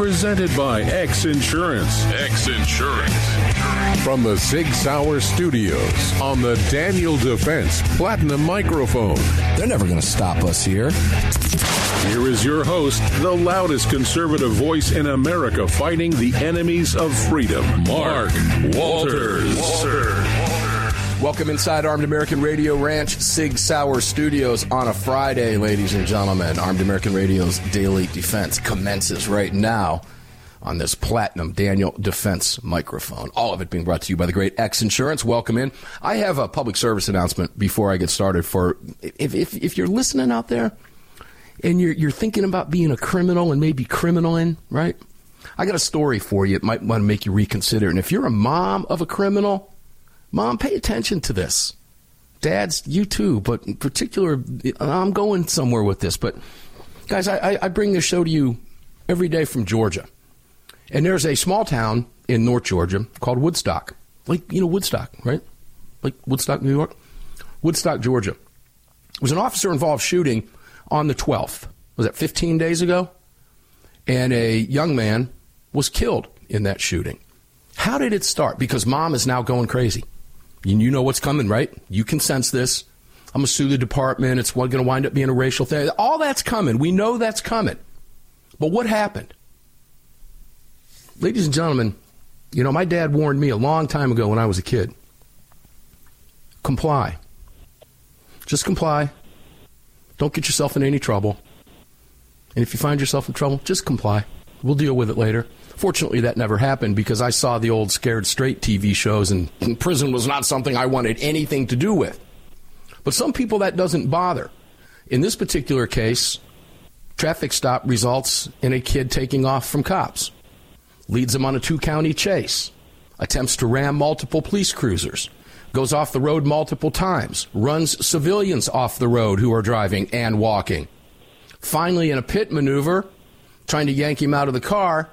Presented by X Insurance. X Insurance. From the Sig Sauer Studios on the Daniel Defense Platinum Microphone. They're never going to stop us here. Here is your host, the loudest conservative voice in America fighting the enemies of freedom, Mark Walters. Welcome inside Armed American Radio Ranch Sig Sauer Studios on a Friday, ladies and gentlemen. Armed American Radio's Daily Defense commences right now on this platinum Daniel Defense microphone. All of it being brought to you by the great X Insurance. Welcome in. I have a public service announcement before I get started for if, if, if you're listening out there and you're, you're thinking about being a criminal and maybe criminaling, right? I got a story for you. It might want to make you reconsider. And if you're a mom of a criminal, Mom, pay attention to this. Dads, you too, but in particular, I'm going somewhere with this. But guys, I, I bring this show to you every day from Georgia. And there's a small town in North Georgia called Woodstock. Like, you know, Woodstock, right? Like Woodstock, New York? Woodstock, Georgia. It was an officer involved shooting on the 12th. Was that 15 days ago? And a young man was killed in that shooting. How did it start? Because mom is now going crazy. You know what's coming, right? You can sense this. I'm going to sue the department. It's going to wind up being a racial thing. All that's coming. We know that's coming. But what happened? Ladies and gentlemen, you know, my dad warned me a long time ago when I was a kid comply. Just comply. Don't get yourself in any trouble. And if you find yourself in trouble, just comply. We'll deal with it later. Fortunately, that never happened because I saw the old Scared Straight TV shows, and prison was not something I wanted anything to do with. But some people that doesn't bother. In this particular case, traffic stop results in a kid taking off from cops, leads them on a two county chase, attempts to ram multiple police cruisers, goes off the road multiple times, runs civilians off the road who are driving and walking. Finally, in a pit maneuver, trying to yank him out of the car,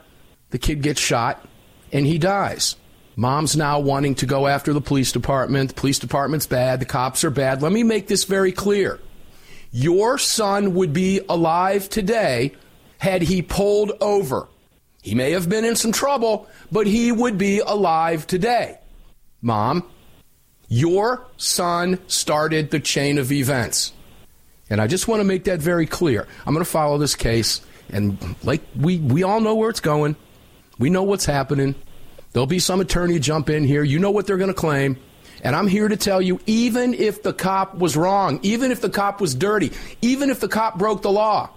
the kid gets shot and he dies. Mom's now wanting to go after the police department. The police department's bad. The cops are bad. Let me make this very clear. Your son would be alive today had he pulled over. He may have been in some trouble, but he would be alive today. Mom, your son started the chain of events. And I just want to make that very clear. I'm going to follow this case, and like we, we all know where it's going. We know what's happening. There'll be some attorney jump in here. You know what they're going to claim. And I'm here to tell you even if the cop was wrong, even if the cop was dirty, even if the cop broke the law,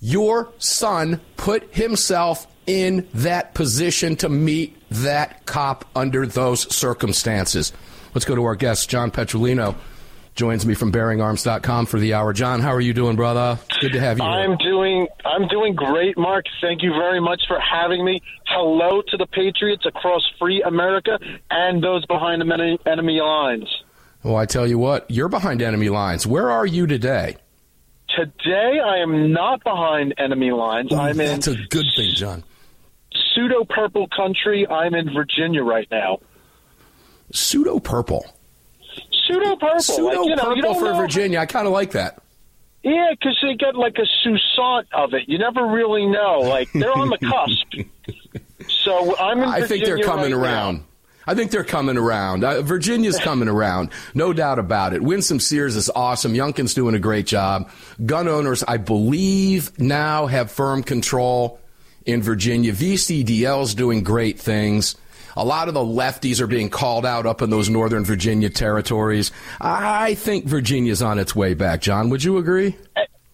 your son put himself in that position to meet that cop under those circumstances. Let's go to our guest, John Petrolino joins me from bearingarms.com for the hour. John, how are you doing, brother? Good to have you. I'm here. doing I'm doing great, Mark. Thank you very much for having me. Hello to the patriots across free America and those behind the enemy lines. Well, I tell you what, you're behind enemy lines. Where are you today? Today, I am not behind enemy lines. Ooh, I'm that's in a good thing, John. Pseudo purple country. I'm in Virginia right now. Pseudo purple. Pseudo purple. Pseudo like, you know, purple you for know. Virginia. I kind of like that. Yeah, because they get like a sousant of it. You never really know. Like they're on the cusp. So I'm in. I think they're coming right around. now. I think they're coming around. Uh, Virginia's coming around, no doubt about it. Winsome Sears is awesome. Youngkin's doing a great job. Gun owners, I believe, now have firm control in Virginia. VCDL's doing great things. A lot of the lefties are being called out up in those Northern Virginia territories. I think Virginia's on its way back. John, would you agree?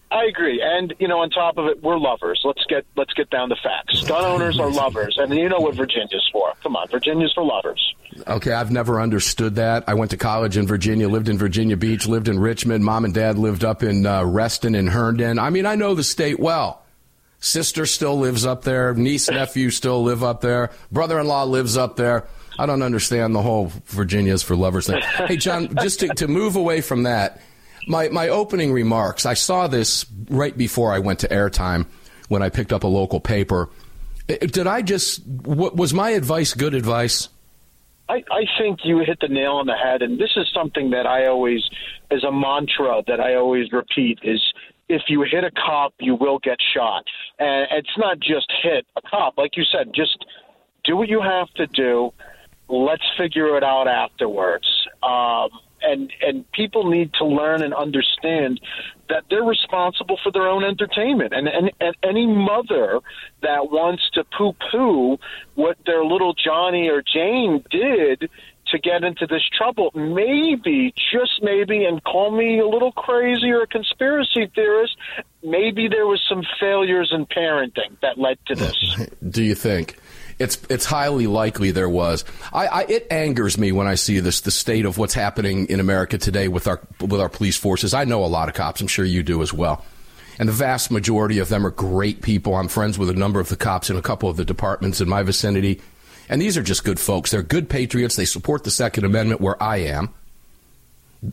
I agree, and you know, on top of it, we're lovers. Let's get let's get down to facts. Gun owners are lovers, and you know what Virginia's for. Come on, Virginia's for lovers. Okay, I've never understood that. I went to college in Virginia, lived in Virginia Beach, lived in Richmond. Mom and dad lived up in uh, Reston and Herndon. I mean, I know the state well. Sister still lives up there. Niece, nephew still live up there. Brother in law lives up there. I don't understand the whole Virginia's for lovers thing. Hey, John, just to, to move away from that, my, my opening remarks, I saw this right before I went to airtime when I picked up a local paper. Did I just, was my advice good advice? I, I think you hit the nail on the head, and this is something that I always, as a mantra that I always repeat, is if you hit a cop, you will get shot. And it's not just hit a cop, like you said, just do what you have to do. Let's figure it out afterwards. Um, and and people need to learn and understand that they're responsible for their own entertainment. And, and, and any mother that wants to poo poo what their little Johnny or Jane did to get into this trouble, maybe, just maybe, and call me a little crazy or a conspiracy theorist, maybe there was some failures in parenting that led to this. Do you think? It's it's highly likely there was. I, I, it angers me when I see this the state of what's happening in America today with our with our police forces. I know a lot of cops. I'm sure you do as well. And the vast majority of them are great people. I'm friends with a number of the cops in a couple of the departments in my vicinity. And these are just good folks. They're good patriots. They support the Second Amendment where I am.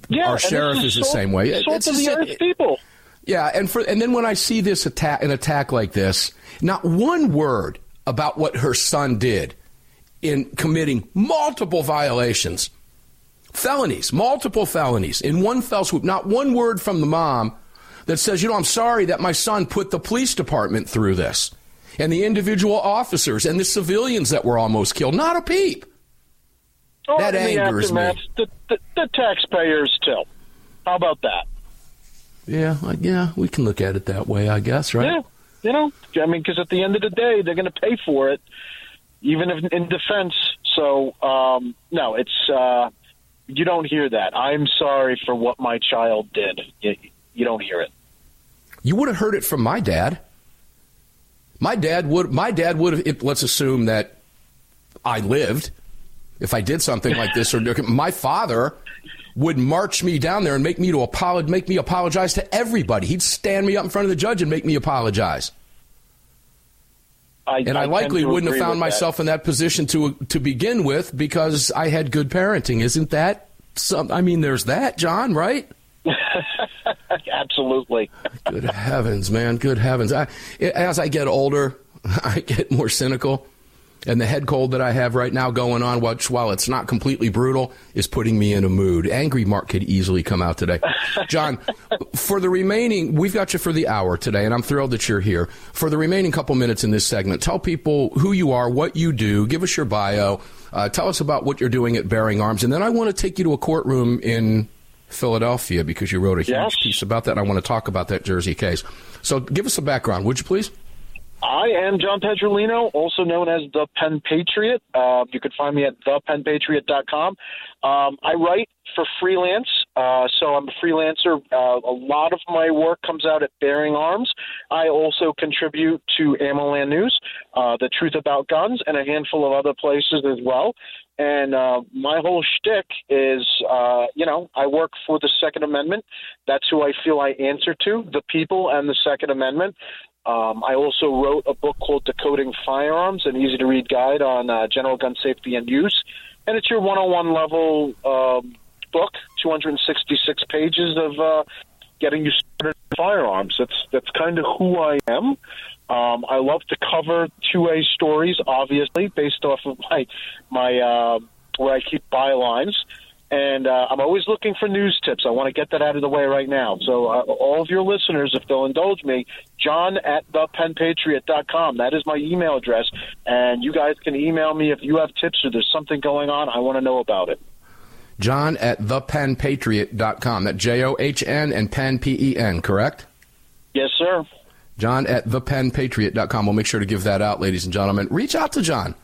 Yeah, Our sheriff is, is the same way. It's, it's the earth people. Yeah, and for and then when I see this attack an attack like this, not one word about what her son did in committing multiple violations, felonies, multiple felonies in one fell swoop. Not one word from the mom that says, you know, I'm sorry that my son put the police department through this and the individual officers and the civilians that were almost killed. Not a peep. Oh, that angers me. The, the, the taxpayers too. How about that? Yeah, yeah, we can look at it that way, I guess, right? Yeah you know, I mean, because at the end of the day, they're going to pay for it, even if in defense. So, um, no, it's uh, you don't hear that. I'm sorry for what my child did. You, you don't hear it. You would have heard it from my dad. My dad would. My dad would have. Let's assume that I lived. If I did something like this, or my father would march me down there and make me to apologize, make me apologize to everybody. He'd stand me up in front of the judge and make me apologize. I, and I, I likely wouldn't have found myself that. in that position to to begin with because I had good parenting. Isn't that some? I mean, there's that, John, right? Absolutely. good heavens, man! Good heavens! I, as I get older, I get more cynical and the head cold that I have right now going on, which while it's not completely brutal, is putting me in a mood. Angry Mark could easily come out today. John, for the remaining, we've got you for the hour today, and I'm thrilled that you're here. For the remaining couple minutes in this segment, tell people who you are, what you do, give us your bio, uh, tell us about what you're doing at Bearing Arms, and then I want to take you to a courtroom in Philadelphia because you wrote a huge yes. piece about that. And I want to talk about that Jersey case. So give us a background, would you please? I am John Petrolino, also known as the Penn Patriot. Uh, you can find me at thepennpatriot.com. Um, I write for freelance, uh, so I'm a freelancer. Uh, a lot of my work comes out at Bearing Arms. I also contribute to AmmoLand News, uh, The Truth About Guns, and a handful of other places as well. And uh, my whole shtick is, uh, you know, I work for the Second Amendment. That's who I feel I answer to, the people and the Second Amendment. Um, I also wrote a book called Decoding Firearms, an easy to read guide on uh, general gun safety and use. And it's your 101 level um, book, 266 pages of uh, getting you started in firearms. That's, that's kind of who I am. Um, I love to cover 2A stories, obviously, based off of my, my uh, where I keep bylines and uh, I'm always looking for news tips. I want to get that out of the way right now. So, uh, all of your listeners, if they'll indulge me, John at thepennpatriot.com. That is my email address, and you guys can email me if you have tips or there's something going on. I want to know about it. John at thepennpatriot.com. That J O H N and Penn P E N, correct? Yes, sir. John at thepennpatriot.com. We'll make sure to give that out, ladies and gentlemen. Reach out to John.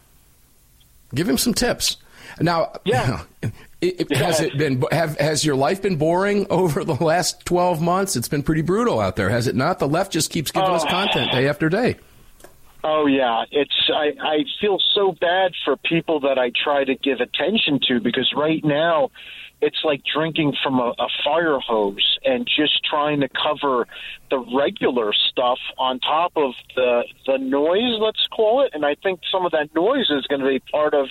Give him some tips. Now, yeah. It, has it been have has your life been boring over the last 12 months? It's been pretty brutal out there, has it not? The left just keeps giving us oh. content day after day. Oh yeah, it's I, I feel so bad for people that I try to give attention to because right now it's like drinking from a, a fire hose and just trying to cover the regular stuff on top of the the noise, let's call it. And I think some of that noise is going to be part of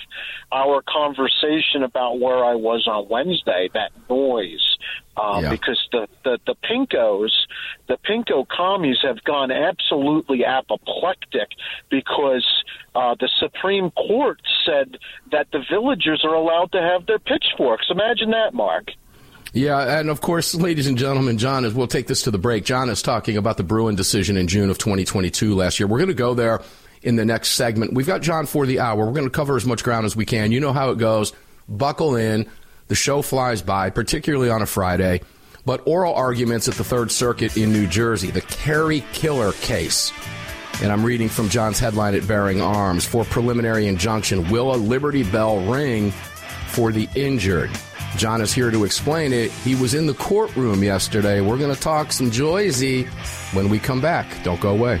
our conversation about where I was on Wednesday. That noise, um, yeah. because the, the the pinkos, the pinko commies have gone absolutely apoplectic because uh, the Supreme Court said that the villagers are allowed to have their pitchforks. Imagine that, Mark. Yeah, and of course, ladies and gentlemen, John is. We'll take this to the break. John is talking about the Bruen decision in June of 2022 last year. We're going to go there in the next segment. We've got John for the hour. We're going to cover as much ground as we can. You know how it goes. Buckle in. The show flies by, particularly on a Friday. But oral arguments at the Third Circuit in New Jersey, the Carry Killer case. And I'm reading from John's headline at Bearing Arms for preliminary injunction. Will a Liberty Bell ring for the injured? John is here to explain it. He was in the courtroom yesterday. We're going to talk some Joyzy when we come back. Don't go away.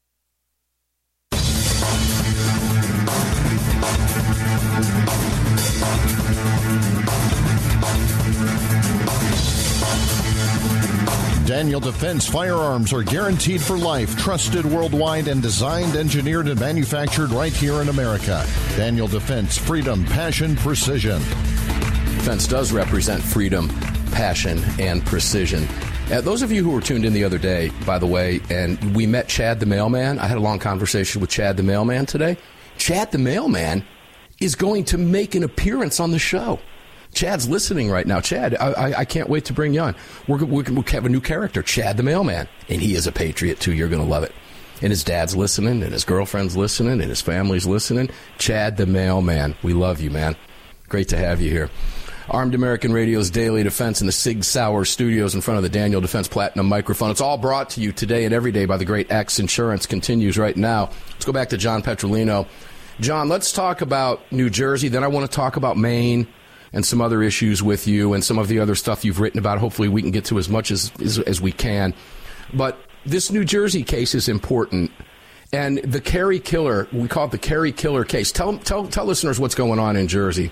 Daniel Defense firearms are guaranteed for life, trusted worldwide, and designed, engineered, and manufactured right here in America. Daniel Defense, freedom, passion, precision. Defense does represent freedom, passion, and precision. Uh, those of you who were tuned in the other day, by the way, and we met Chad the mailman, I had a long conversation with Chad the mailman today. Chad the mailman is going to make an appearance on the show. Chad's listening right now. Chad, I, I, I can't wait to bring you on. We're, we we have a new character, Chad the mailman, and he is a patriot too. You're going to love it. And his dad's listening, and his girlfriend's listening, and his family's listening. Chad the mailman, we love you, man. Great to have you here. Armed American Radio's Daily Defense in the Sig Sauer studios in front of the Daniel Defense Platinum microphone. It's all brought to you today and every day by the great X Insurance. Continues right now. Let's go back to John Petrolino. John, let's talk about New Jersey. Then I want to talk about Maine and some other issues with you and some of the other stuff you've written about. Hopefully, we can get to as much as, as, as we can. But this New Jersey case is important. And the Carry killer, we call it the Carry killer case. Tell, tell, tell listeners what's going on in Jersey.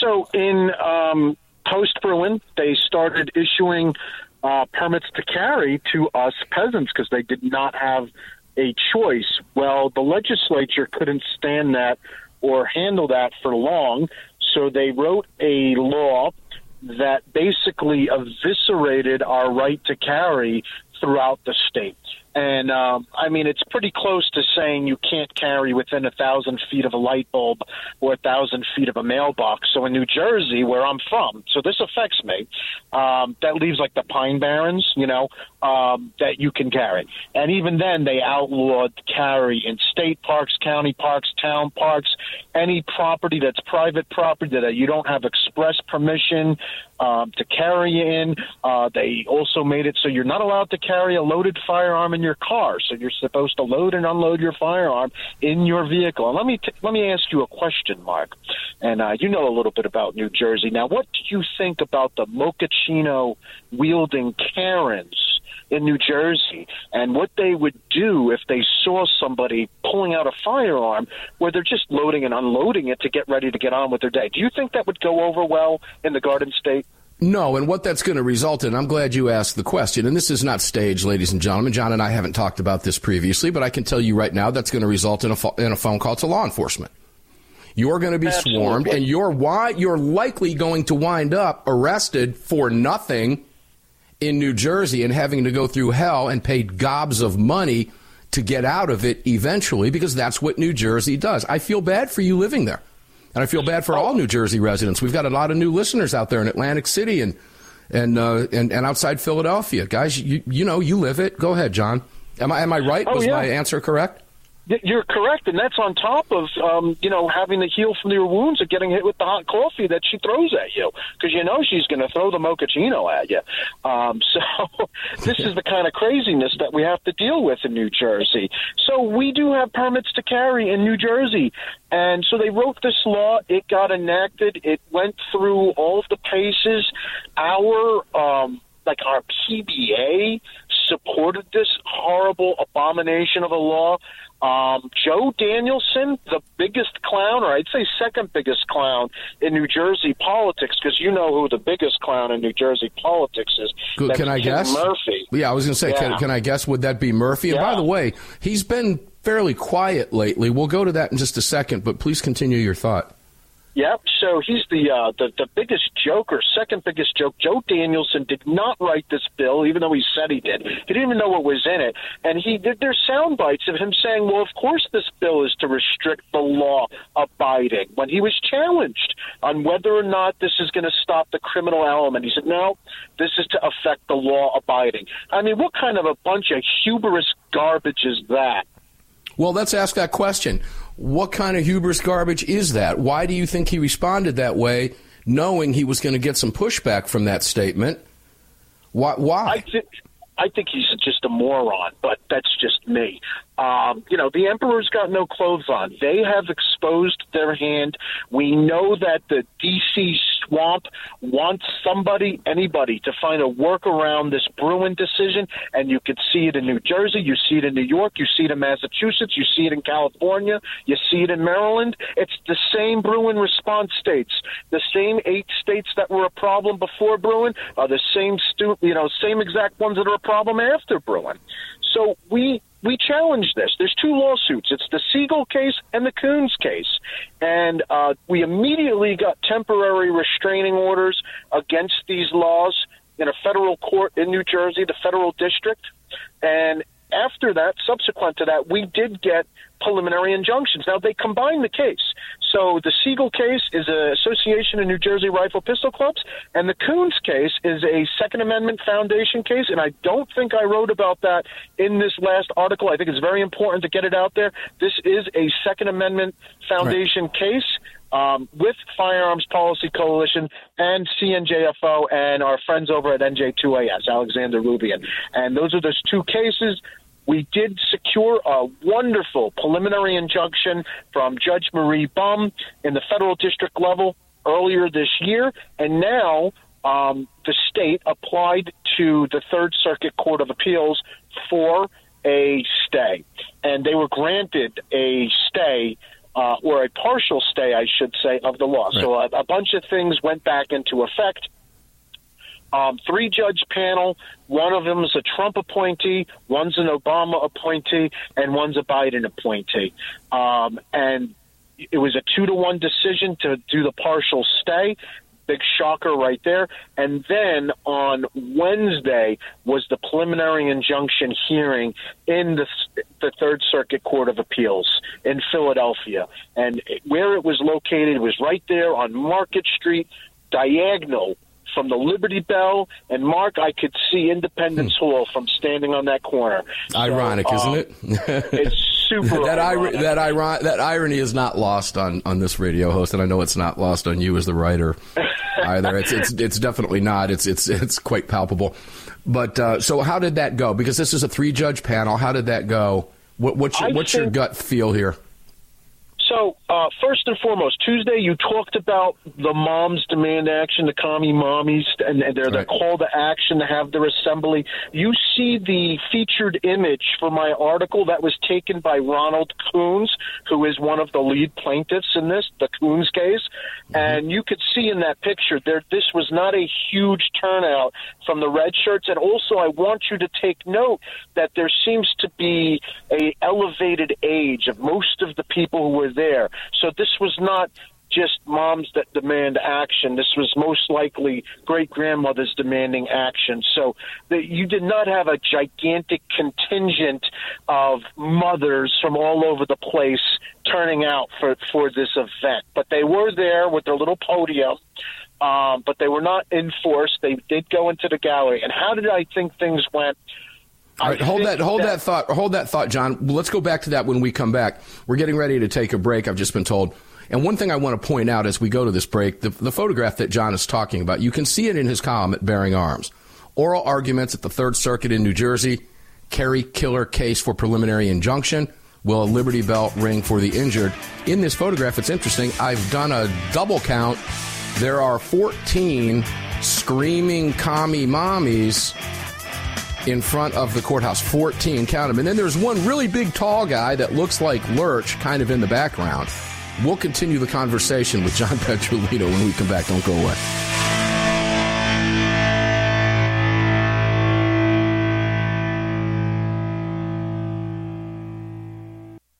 So in um, post Bruen, they started issuing uh, permits to carry to us peasants because they did not have a choice. Well, the legislature couldn't stand that or handle that for long, so they wrote a law that basically eviscerated our right to carry throughout the state. And um, I mean, it's pretty close to saying you can't carry within a thousand feet of a light bulb or a thousand feet of a mailbox. So in New Jersey, where I'm from, so this affects me. Um, that leaves like the Pine Barrens, you know, um, that you can carry. And even then, they outlawed carry in state parks, county parks, town parks, any property that's private property that you don't have express permission um, to carry in. Uh, they also made it so you're not allowed to carry a loaded firearm in your car. So you're supposed to load and unload your firearm in your vehicle. And let me t- let me ask you a question, Mark. And uh, you know a little bit about New Jersey. Now, what do you think about the mochaccino wielding Karens? in New Jersey and what they would do if they saw somebody pulling out a firearm where they're just loading and unloading it to get ready to get on with their day. Do you think that would go over well in the Garden State? No, and what that's going to result in, I'm glad you asked the question, and this is not staged, ladies and gentlemen. John and I haven't talked about this previously, but I can tell you right now that's going to result in a, fo- in a phone call to law enforcement. You're going to be Absolutely. swarmed, and you're why you're likely going to wind up arrested for nothing in New Jersey and having to go through hell and pay gobs of money to get out of it eventually because that's what New Jersey does. I feel bad for you living there. And I feel bad for all New Jersey residents. We've got a lot of new listeners out there in Atlantic City and and uh, and, and outside Philadelphia. Guys, you you know, you live it. Go ahead, John. Am I am I right? Oh, Was yeah. my answer correct? You're correct, and that's on top of um, you know having to heal from your wounds of getting hit with the hot coffee that she throws at you because you know she's going to throw the mochaccino at you. Um, so this is the kind of craziness that we have to deal with in New Jersey. So we do have permits to carry in New Jersey, and so they wrote this law. It got enacted. It went through all of the paces. Our um, like our PBA supported this horrible abomination of a law. Um, Joe Danielsen, the biggest clown, or I'd say second biggest clown in New Jersey politics, because you know who the biggest clown in New Jersey politics is. Good. Can I guess? Murphy. Yeah, I was going to say, Yeah. can, can I guess? Would that be Murphy? And by the way, he's been fairly quiet lately. We'll go to that in just a second, but please continue your thought. Yep. So he's the, uh, the the biggest joke or second biggest joke. Joe Danielsen did not write this bill, even though he said he did. He didn't even know what was in it, and he did. There's sound bites of him saying, "Well, of course this bill is to restrict the law abiding." When he was challenged on whether or not this is going to stop the criminal element, he said, "No, this is to affect the law abiding." I mean, what kind of a bunch of hubris garbage is that? Well, let's ask that question. What kind of hubris garbage is that? Why do you think he responded that way, knowing he was going to get some pushback from that statement? Why? why? I think I think he's just a moron, but that's just me. Um, you know, the emperor's got no clothes on. They have exposed their hand. We know that the DC swamp wants somebody, anybody, to find a workaround this Bruen decision, and you could see it in New Jersey, you see it in New York, you see it in Massachusetts, you see it in California, you see it in Maryland. It's the same Bruen response states. The same eight states that were a problem before Bruen are the same stu- you know, same exact ones that are a problem after Bruen. So we we challenged this. There's two lawsuits. It's the Siegel case and the Koons case, and uh, we immediately got temporary restraining orders against these laws in a federal court in New Jersey, the federal district, and after that, subsequent to that, we did get preliminary injunctions. Now they combine the case. So the Siegel case is an association of New Jersey Rifle Pistol Clubs, and the Koons case is a Second Amendment Foundation case. And I don't think I wrote about that in this last article. I think it's very important to get it out there. This is a Second Amendment Foundation case. Um, with Firearms Policy Coalition and CNJFO and our friends over at NJ2AS, Alexander Roubian. And those are those two cases. We did secure a wonderful preliminary injunction from Judge Marie Bumb in the federal district level earlier this year, and now um, the state applied to the Third Circuit Court of Appeals for a stay, and they were granted a stay. Uh, or a partial stay, I should say, of the law. So a, a bunch of things went back into effect um, three judge panel. One of them is a Trump appointee, one's an Obama appointee, and one's a Biden appointee. Um, and it was a two to one decision to do the partial stay. Big shocker right there. And then on Wednesday was the preliminary injunction hearing in the, the Third Circuit Court of Appeals in Philadelphia. And where it was located was right there on Market Street, diagonal from the Liberty Bell and Mark, I could see Independence Hall from standing on that corner. So, Ironic, um, isn't it? it's super that ironic. ir- that iron- that irony is not lost on, on this radio host, and I know it's not lost on you as the writer either. It's it's it's definitely not. It's it's it's quite palpable. But uh, so, how did that go? Because this is a three judge panel. How did that go? What, what's your, what's your gut feel here? So, uh, first and foremost, Tuesday you talked about the moms demand action, the commie mommies, and, and their, Right. call to action to have their assembly. You see the featured image for my article that was taken by Ronald Koons, who is one of the lead plaintiffs in this, the Koons case. And you could see in that picture there, this was not a huge turnout from the red shirts. And also, I want you to take note that there seems to be a elevated age of most of the people who were there. So this was not just moms that demand action. This was most likely great grandmothers demanding action. So that you did not have a gigantic contingent of mothers from all over the place turning out for, for this event. But they were there with their little podium. Um, but they were not enforced. They did go into the gallery. And how did I think things went? All right, hold that, hold that thought, hold that thought, John. Let's go back to that when we come back. We're getting ready to take a break. I've just been told. And one thing I want to point out as we go to this break, the, the photograph that John is talking about, you can see it in his column at Bearing Arms. Oral arguments at the Third Circuit in New Jersey. Carry killer case for preliminary injunction. Will a Liberty Bell ring for the injured? In this photograph, it's interesting. I've done a double count. There are 14 screaming commie mommies in front of the courthouse. 14, count them. And then there's one really big, tall guy that looks like Lurch kind of in the background. We'll continue the conversation with John Petrolino when we come back. Don't go away.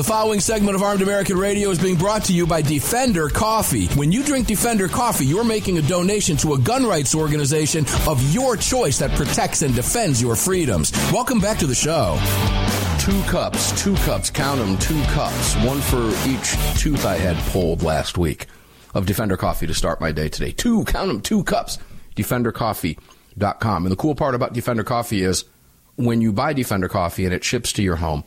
The following segment of Armed American Radio is being brought to you by Defender Coffee. When you drink Defender Coffee, you're making a donation to a gun rights organization of your choice that protects and defends your freedoms. Welcome back to the show. Two cups, two cups, count them, two cups, one for each tooth I had pulled last week of Defender Coffee to start my day today. Two, count them, two cups. DefenderCoffee.com. And the cool part about Defender Coffee is when you buy Defender Coffee and it ships to your home,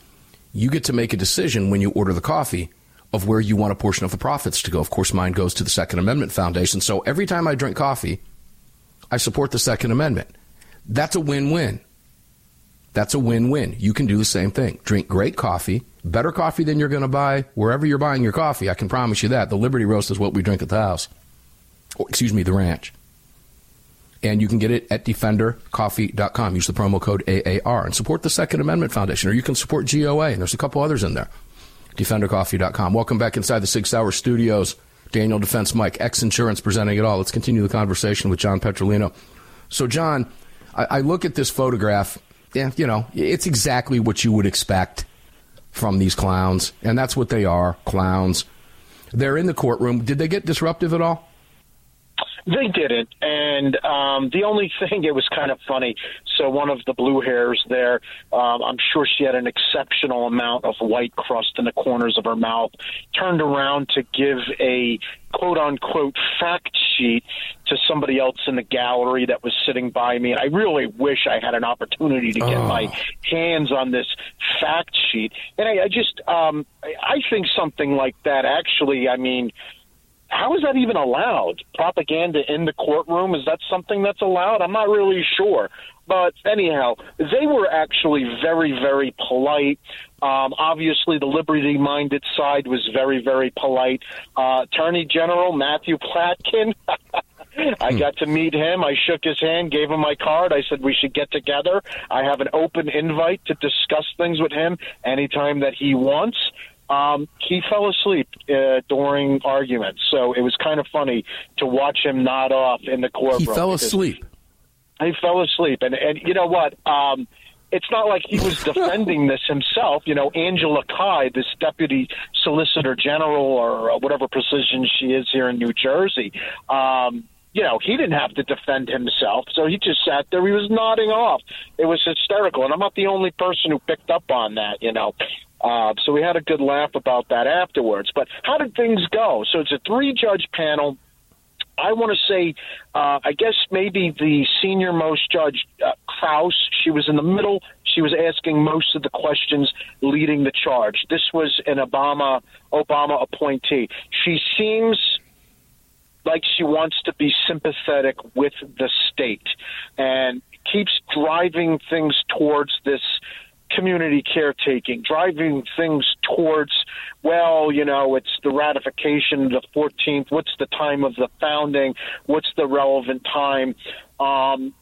you get to make a decision when you order the coffee of where you want a portion of the profits to go. Of course, mine goes to the Second Amendment Foundation. So every time I drink coffee, I support the Second Amendment. That's a win win. That's a win win. You can do the same thing. Drink great coffee, better coffee than you're going to buy wherever you're buying your coffee. I can promise you that. The Liberty Roast is what we drink at the house. Or, excuse me, the ranch. And you can get it at defendercoffee.com. Use the promo code AAR and support the Second Amendment Foundation, or you can support GOA, and there's a couple others in there defendercoffee.com. Welcome back inside the Sig Sauer Studios. Daniel Defense Mike, X Insurance presenting it all. Let's continue the conversation with John Petrolino. So, John, I, I look at this photograph. Yeah, you know, it's exactly what you would expect from these clowns, and that's what they are clowns. They're in the courtroom. Did they get disruptive at all? They didn't, and um, the only thing it was kind of funny. So one of the blue hairs there, um, I'm sure she had an exceptional amount of white crust in the corners of her mouth. Turned around to give a quote unquote fact sheet to somebody else in the gallery that was sitting by me. And I really wish I had an opportunity to get oh. my hands on this fact sheet. And I, I just, um, I think something like that actually, I mean how is that even allowed? Propaganda in the courtroom is that something that's allowed? I'm not really sure. But anyhow, they were actually very, very polite. Um, obviously, the liberty minded side was very, very polite. Uh, Attorney General Matthew Platkin. I hmm. got to meet him. I shook his hand, gave him my card. I said we should get together. I have an open invite to discuss things with him anytime that he wants. Um, he fell asleep uh, during arguments, so it was kind of funny to watch him nod off in the courtroom. He fell asleep. He fell asleep, and and you know what? Um, it's not like he was defending this himself. You know, Angela Cai, this deputy solicitor general or whatever position she is here in New Jersey, um, you know, he didn't have to defend himself. So he just sat there. He was nodding off. It was hysterical. And I'm not the only person who picked up on that, you know. Uh, so we had a good laugh about that afterwards. But how did things go? So it's a three judge panel. I want to say, uh, I guess maybe the senior most judge, uh, Krause, she was in the middle. She was asking most of the questions leading the charge. This was an Obama Obama appointee. She seems like she wants to be sympathetic with the state and keeps driving things towards this community caretaking, driving things towards, well, you know, it's the ratification of the 14th. What's the time of the founding? What's the relevant time? Um,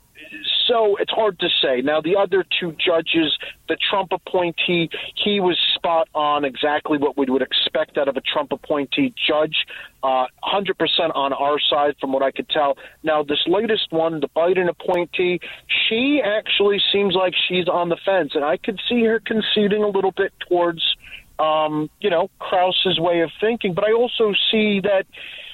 so it's hard to say. Now, the other two judges, the Trump appointee, he was spot on exactly what we would expect out of a Trump appointee judge, uh, 100% on our side from what I could tell. Now, this latest one, the Biden appointee, she actually seems like she's on the fence, and I could see her conceding a little bit towards, um, you know, Krause's way of thinking, but I also see that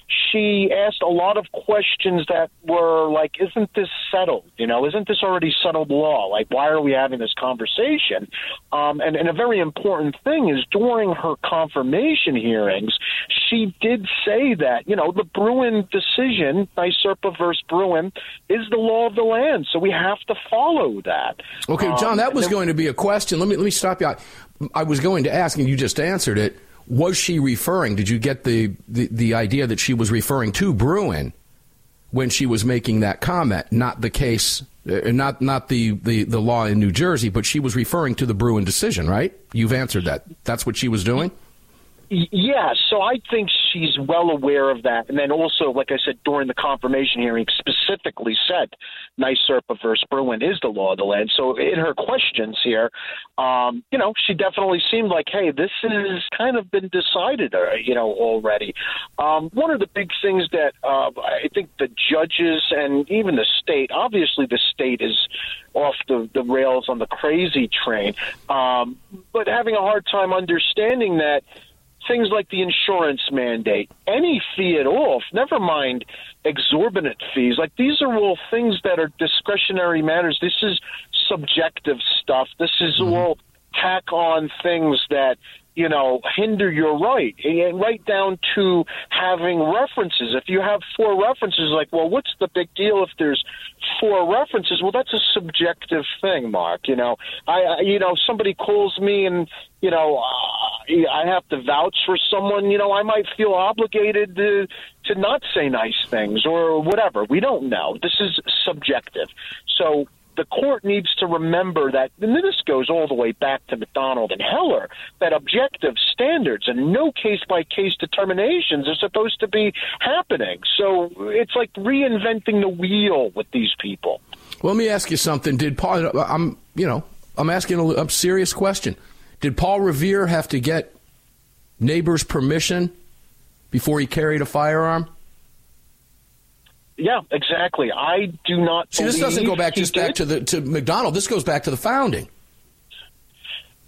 she asked a lot of questions that were like, isn't this settled? You know, isn't this already settled law? Like, why are we having this conversation? Um, and, and a very important thing is during her confirmation hearings, she did say that, you know, the Bruen decision, NYSERPA versus Bruen, is the law of the land. So we have to follow that. Okay, John, um, that was going to be a question. Let me, let me stop you. I, I was going to ask, and you just answered it was she referring? Did you get the, the, the idea that she was referring to Bruen when she was making that comment? Not the case, uh, not not the, the, the law in New Jersey, but she was referring to the Bruen decision, right? You've answered that. That's what she was doing. Yeah, so I think she's well aware of that. And then also, like I said, during the confirmation hearing, specifically said NYSERPA versus Bruen is the law of the land. So in her questions here, um, you know, she definitely seemed like, hey, this has kind of been decided, uh, you know, already. Um, one of the big things that uh, I think the judges and even the state, obviously the state is off the, the rails on the crazy train, um, but having a hard time understanding that – things like the insurance mandate, any fee at all, never mind exorbitant fees. Like these are all things that are discretionary matters. This is subjective stuff. This is mm-hmm. all tack on things that you know, hinder your right, and right down to having references. If you have four references, like, well, what's the big deal if there's four references? Well, that's a subjective thing, Mark. You know, I, you know, somebody calls me and you know, uh, I have to vouch for someone. You know, I might feel obligated to to not say nice things or whatever. We don't know. This is subjective. So the court needs to remember that, and this goes all the way back to McDonald and Heller, that objective standards and no case by case determinations are supposed to be happening. So it's like reinventing the wheel with these people. Well, let me ask you something. Did Paul? I'm, you know, I'm asking a, a serious question. Did Paul Revere have to get neighbors' permission before he carried a firearm? Yeah, exactly. I do not. See, this doesn't go back just back to the to McDonald. This goes back to the founding.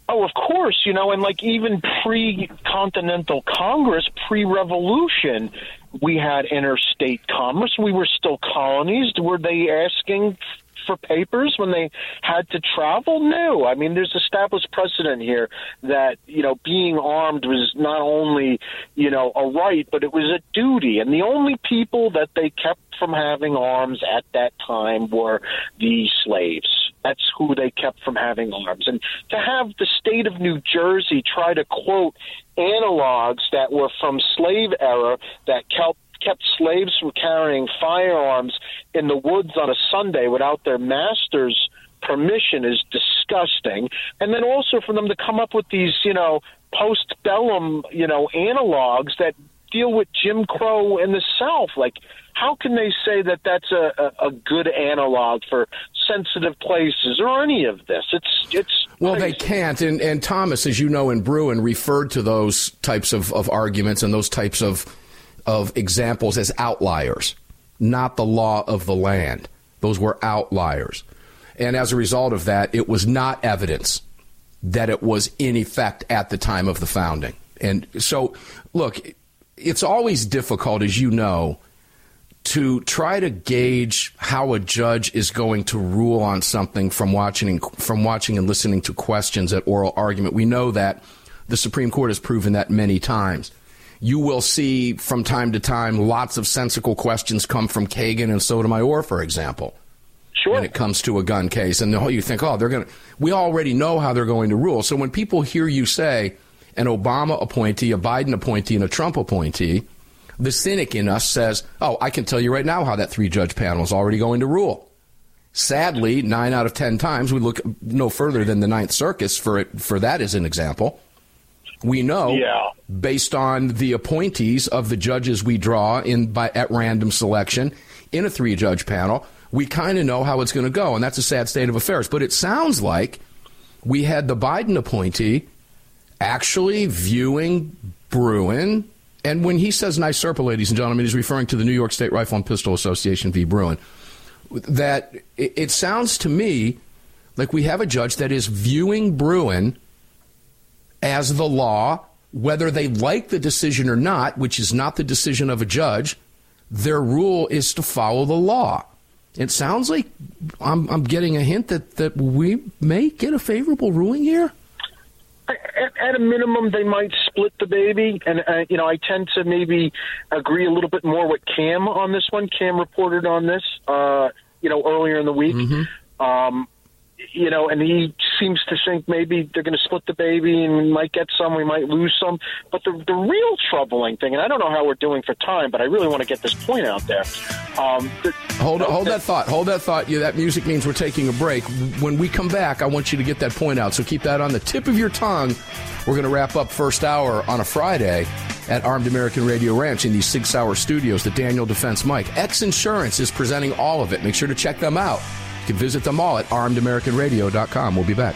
Oh, of course, you know, and like even pre-continental Congress, pre-revolution, we had interstate commerce. We were still colonies. Were they asking for papers when they had to travel? No. I mean, there's established precedent here that, you know, being armed was not only, you know, a right, but it was a duty. And the only people that they kept from having arms at that time were the slaves. That's who they kept from having arms. And to have the state of New Jersey try to quote analogs that were from slave era that kept kept slaves from carrying firearms in the woods on a Sunday without their master's permission is disgusting. And then also for them to come up with these, you know, post-bellum, you know, analogs that deal with Jim Crow in the South. Like, how can they say that that's a, a, a good analog for sensitive places or any of this? It's it's well, crazy. they can't. And, and Thomas, as you know, in Bruen, referred to those types of, of arguments and those types of of examples as outliers, not the law of the land. Those were outliers. And as a result of that, it was not evidence that it was in effect at the time of the founding. And so, look, it's always difficult, as you know, to try to gauge how a judge is going to rule on something from watching from watching and listening to questions at oral argument. We know that the Supreme Court has proven that many times you will see from time to time lots of sensical questions come from Kagan and Sotomayor, for example. Sure. When it comes to a gun case, and you think, oh, they're going to. We already know how they're going to rule. So when people hear you say an Obama appointee, a Biden appointee, and a Trump appointee, the cynic in us says, oh, I can tell you right now how that three judge panel is already going to rule. Sadly, nine out of ten times, we look no further than the Ninth Circus for it, for that as an example. We know, yeah. based on the appointees of the judges we draw in by at random selection in a three judge panel, we kind of know how it's going to go, and that's a sad state of affairs. But it sounds like we had the Biden appointee actually viewing Bruen. and when he says NYSERPA, ladies and gentlemen, he's referring to the New York State Rifle and Pistol Association v. Bruen. That it sounds to me like we have a judge that is viewing Bruen as the law, whether they like the decision or not, which is not the decision of a judge, their rule is to follow the law. It sounds like I'm, I'm getting a hint that, that we may get a favorable ruling here. At, at, a minimum, they might split the baby, and uh, you know, I tend to maybe agree a little bit more with Cam on this one. Cam reported on this, uh, you know, earlier in the week. Mm-hmm. Um, you know, and he seems to think maybe they're going to split the baby and we might get some, we might lose some. But the, the real troubling thing, and I don't know how we're doing for time, but I really want to get this point out there. Um, the, hold, hold that, that thought. Hold that thought. Yeah, that music means we're taking a break. When we come back, I want you to get that point out. So keep that on the tip of your tongue. We're going to wrap up first hour on a Friday at Armed American Radio Ranch in these Sig Sauer studios, the Daniel Defense Mike. X Insurance is presenting all of it. Make sure to check them out can visit them all at armedamericanradio.com. We'll be back.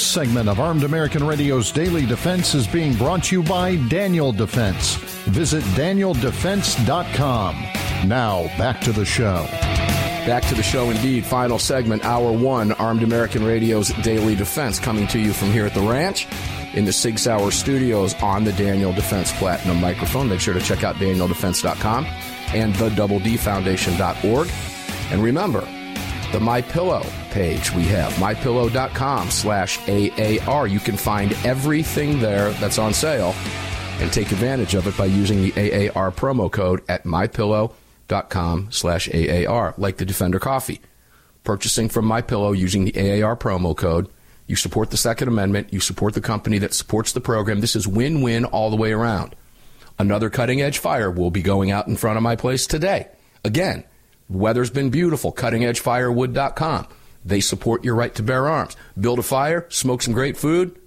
This segment of Armed American Radio's Daily Defense is being brought to you by Daniel Defense. Visit danieldefense.com. Now, back to the show. Back to the show indeed. Final segment, hour one, Armed American Radio's Daily Defense, coming to you from here at the ranch in the Sig Sauer studios on the Daniel Defense Platinum microphone. Make sure to check out danieldefense.com and the double D Foundation.org. And remember, the My Pillow page we have mypillow.com slash AAR. You can find everything there that's on sale and take advantage of it by using the AAR promo code at mypillow.com slash AAR, like the Defender Coffee. Purchasing from My Pillow using the AAR promo code, You support the Second Amendment. You support the company that supports the program. This is win win all the way around. Another cutting edge fire will be going out in front of my place today. Again, weather's been beautiful. CuttingEdgeFirewood.com. They support your right to bear arms. Build a fire, smoke some great food,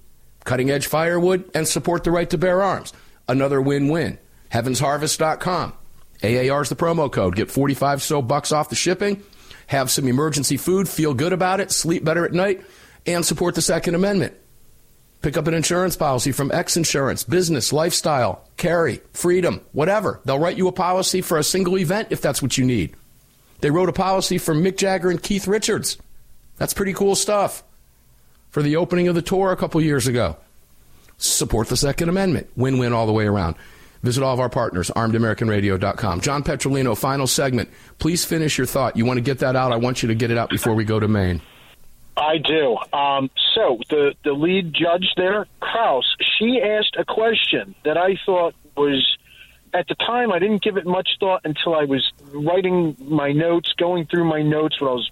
cutting edge firewood, and support the right to bear arms. Another win win. HeavensHarvest.com. AAR is the promo code. Get 45 so bucks off the shipping. Have some emergency food, feel good about it, sleep better at night, and support the Second Amendment. Pick up an insurance policy from X Insurance, business, lifestyle, carry, freedom, whatever. They'll write you a policy for a single event if that's what you need. They wrote a policy for Mick Jagger and Keith Richards. That's pretty cool stuff. For the opening of the tour a couple years ago. Support the Second Amendment. Win win all the way around. Visit all of our partners, armedamericanradio.com. John Petrolino, final segment. Please finish your thought. You want to get that out? I want you to get it out before we go to Maine. I do. Um, so the the lead judge there, Krause, she asked a question that I thought was at the time I didn't give it much thought until I was writing my notes, going through my notes when I was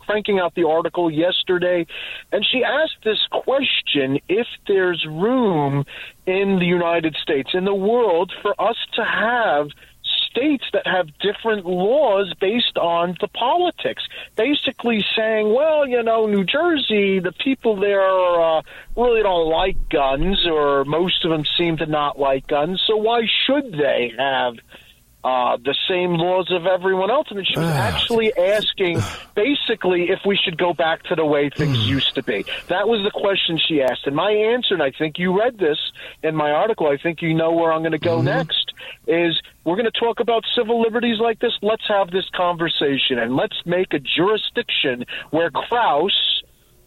cranking out the article yesterday, and she asked this question: If there's room in the United States, in the world, for us to have states that have different laws based on the politics. Basically saying, well, you know, New Jersey, the people there uh, really don't like guns, or most of them seem to not like guns, so why should they have? Uh, the same laws of everyone else. And she was ah. actually asking, basically, if we should go back to the way things hmm. used to be. That was the question she asked. And my answer, and I think you read this in my article, I think you know where I'm going to go mm-hmm. next, is we're going to talk about civil liberties like this. Let's have this conversation and let's make a jurisdiction where Krause,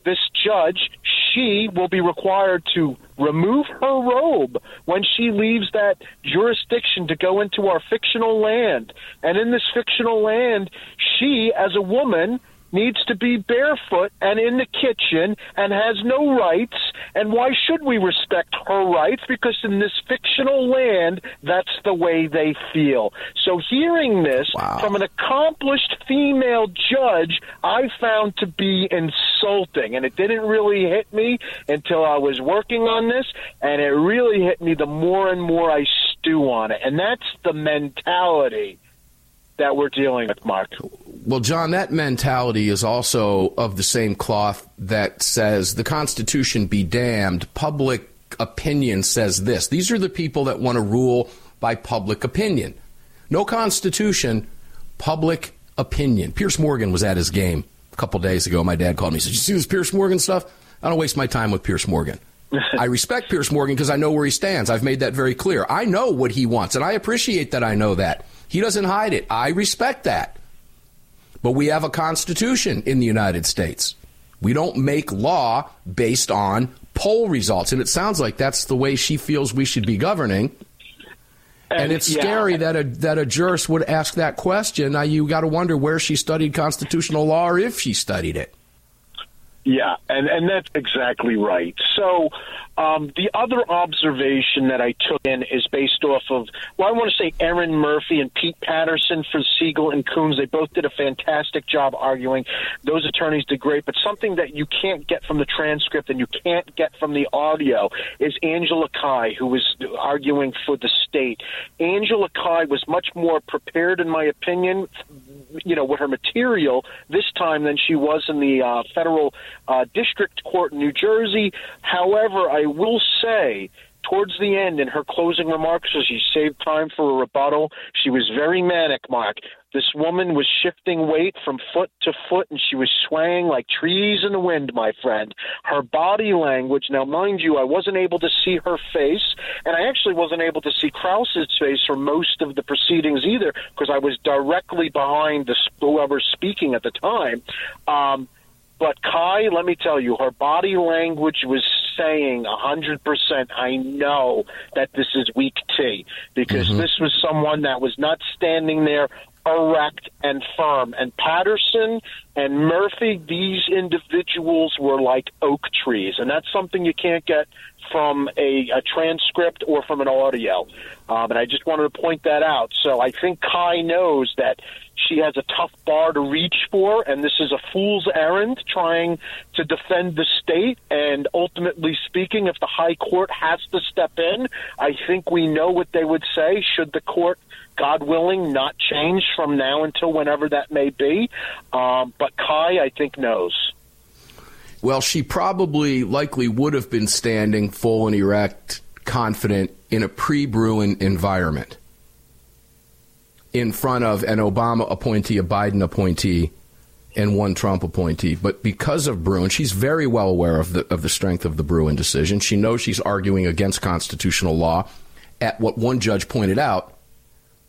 this judge, she will be required to remove her robe when she leaves that jurisdiction to go into our fictional land. And in this fictional land, she, as a woman, needs to be barefoot and in the kitchen and has no rights. And why should we respect her rights? Because in this fictional land, that's the way they feel. So hearing this wow. from an accomplished female judge, I found to be insulting. And it didn't really hit me until I was working on this. And it really hit me the more and more I stew on it. And that's the mentality that we're dealing with, Mark. Well, John, that mentality is also of the same cloth that says the Constitution be damned. Public opinion says this. These are the people that want to rule by public opinion. No Constitution, public opinion. Piers Morgan was at his game a couple days ago. My dad called me and said, You see this Piers Morgan stuff? I don't waste my time with Piers Morgan. I respect Piers Morgan because I know where he stands. I've made that very clear. I know what he wants, and I appreciate that I know that. He doesn't hide it. I respect that. But we have a constitution in the United States. We don't make law based on poll results. And it sounds like that's the way she feels we should be governing. And, and it's yeah. scary that a that a jurist would ask that question. Now you got to wonder where she studied constitutional law or if she studied it. Yeah, and and that's exactly right. So um, the other observation that I took in is based off of, well, I want to say Erin Murphy and Pete Patterson for Siegel and Koons. They both did a fantastic job arguing. Those attorneys did great, but something that you can't get from the transcript and you can't get from the audio is Angela Cai, who was arguing for the state. Angela Cai was much more prepared, in my opinion, you know, with her material this time than she was in the uh, federal uh, district court in New Jersey. However, I will say towards the end in her closing remarks as she saved time for a rebuttal she was very manic mark. This woman was shifting weight from foot to foot and she was swaying like trees in the wind my friend. Her body language now mind you i wasn't able to see her face and i actually wasn't able to see Krause's face for most of the proceedings either because i was directly behind the whoever speaking at the time. Um, but Cai, let me tell you, her body language was saying 100%, I know that this is weak tea because mm-hmm. this was someone that was not standing there erect and firm. And Patterson and Murphy, these individuals were like oak trees. And that's something you can't get from a, a transcript or from an audio. Um, and I just wanted to point that out. So I think Cai knows that she has a tough bar to reach for, and this is a fool's errand trying to defend the state. And ultimately speaking, if the high court has to step in, I think we know what they would say should the court God willing, not change from now until whenever that may be. Um, but Cai, I think, knows. Well, she probably likely would have been standing full and erect, confident in a pre Bruen environment in front of an Obama appointee, a Biden appointee, and one Trump appointee. But because of Bruen, she's very well aware of the, of the strength of the Bruen decision. She knows she's arguing against constitutional law at what one judge pointed out.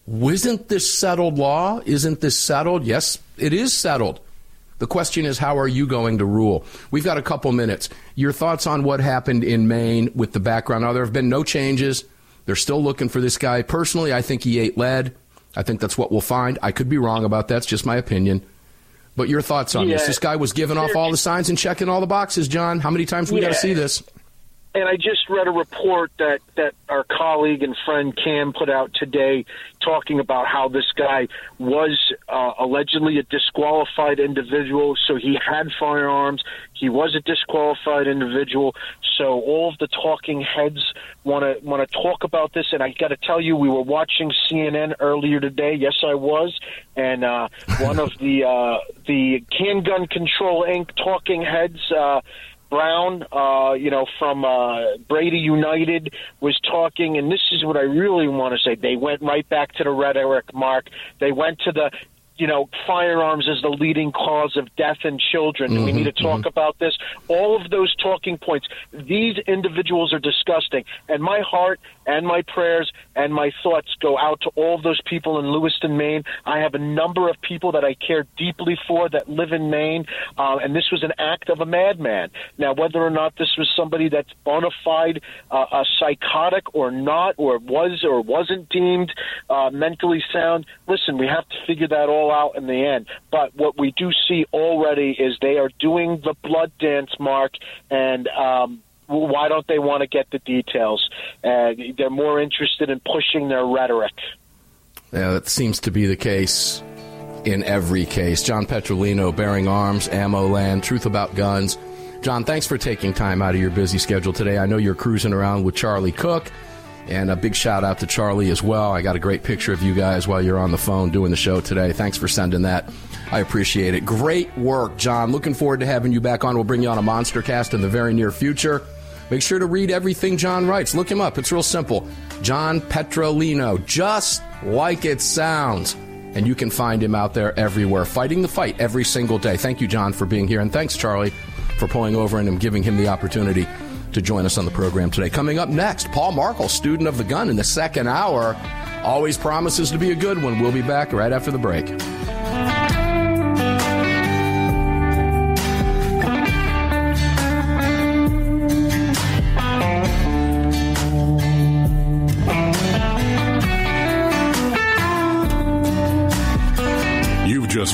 Isn't this settled law? Isn't this settled? Yes, it is settled. The question is, how are you going to rule? We've got a couple minutes. Your thoughts on what happened in Maine with the background? Now, there have been no changes. They're still looking for this guy. Personally, I think he ate lead. I think that's what we'll find. I could be wrong about that. It's just my opinion. But your thoughts on yeah. this? This guy was giving off all the signs and checking all the boxes, John. How many times we yeah. got to see this? And I just read a report that, that our colleague and friend Cam put out today talking about how this guy was uh, allegedly a disqualified individual. So he had firearms. He was a disqualified individual. So all of the talking heads want to want to talk about this. And I got to tell you, we were watching CNN earlier today. Yes, I was. And uh, one of the uh, the Gun Control Inc. talking heads. Brown, uh, you know, from uh, Brady United was talking, and this is what I really want to say. They went right back to the rhetoric, Mark. They went to the you know, firearms as the leading cause of death in children. Mm-hmm, we need to talk mm-hmm. about this. All of those talking points. These individuals are disgusting. And my heart and my prayers and my thoughts go out to all of those people in Lewiston, Maine. I have a number of people that I care deeply for that live in Maine. Uh, and this was an act of a madman. Now, whether or not this was somebody that's bona fide, uh, a psychotic or not, or was or wasn't deemed uh, mentally sound, listen, we have to figure that all out in the end. But what we do see already is they are doing the blood dance, Mark, and um, why don't they want to get the details? Uh, they're more interested in pushing their rhetoric. Yeah, that seems to be the case in every case. John Petrolino, Bearing Arms, Ammo Land, Truth About Guns. John, thanks for taking time out of your busy schedule today. I know you're cruising around with Charlie Cook. And a big shout out to Charlie as well. I got a great picture of you guys while you're on the phone doing the show today. Thanks for sending that. I appreciate it. Great work, John. Looking forward to having you back on. We'll bring you on a monster cast in the very near future. Make sure to read everything John writes. Look him up. It's real simple. John Petrolino, just like it sounds. And you can find him out there everywhere, fighting the fight every single day. Thank you, John, for being here. And thanks, Charlie, for pulling over and giving him the opportunity to join us on the program today. Coming up next, Paul Markel, student of the gun in the second hour. Always promises to be a good one. We'll be back right after the break.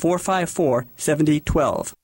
454 7012.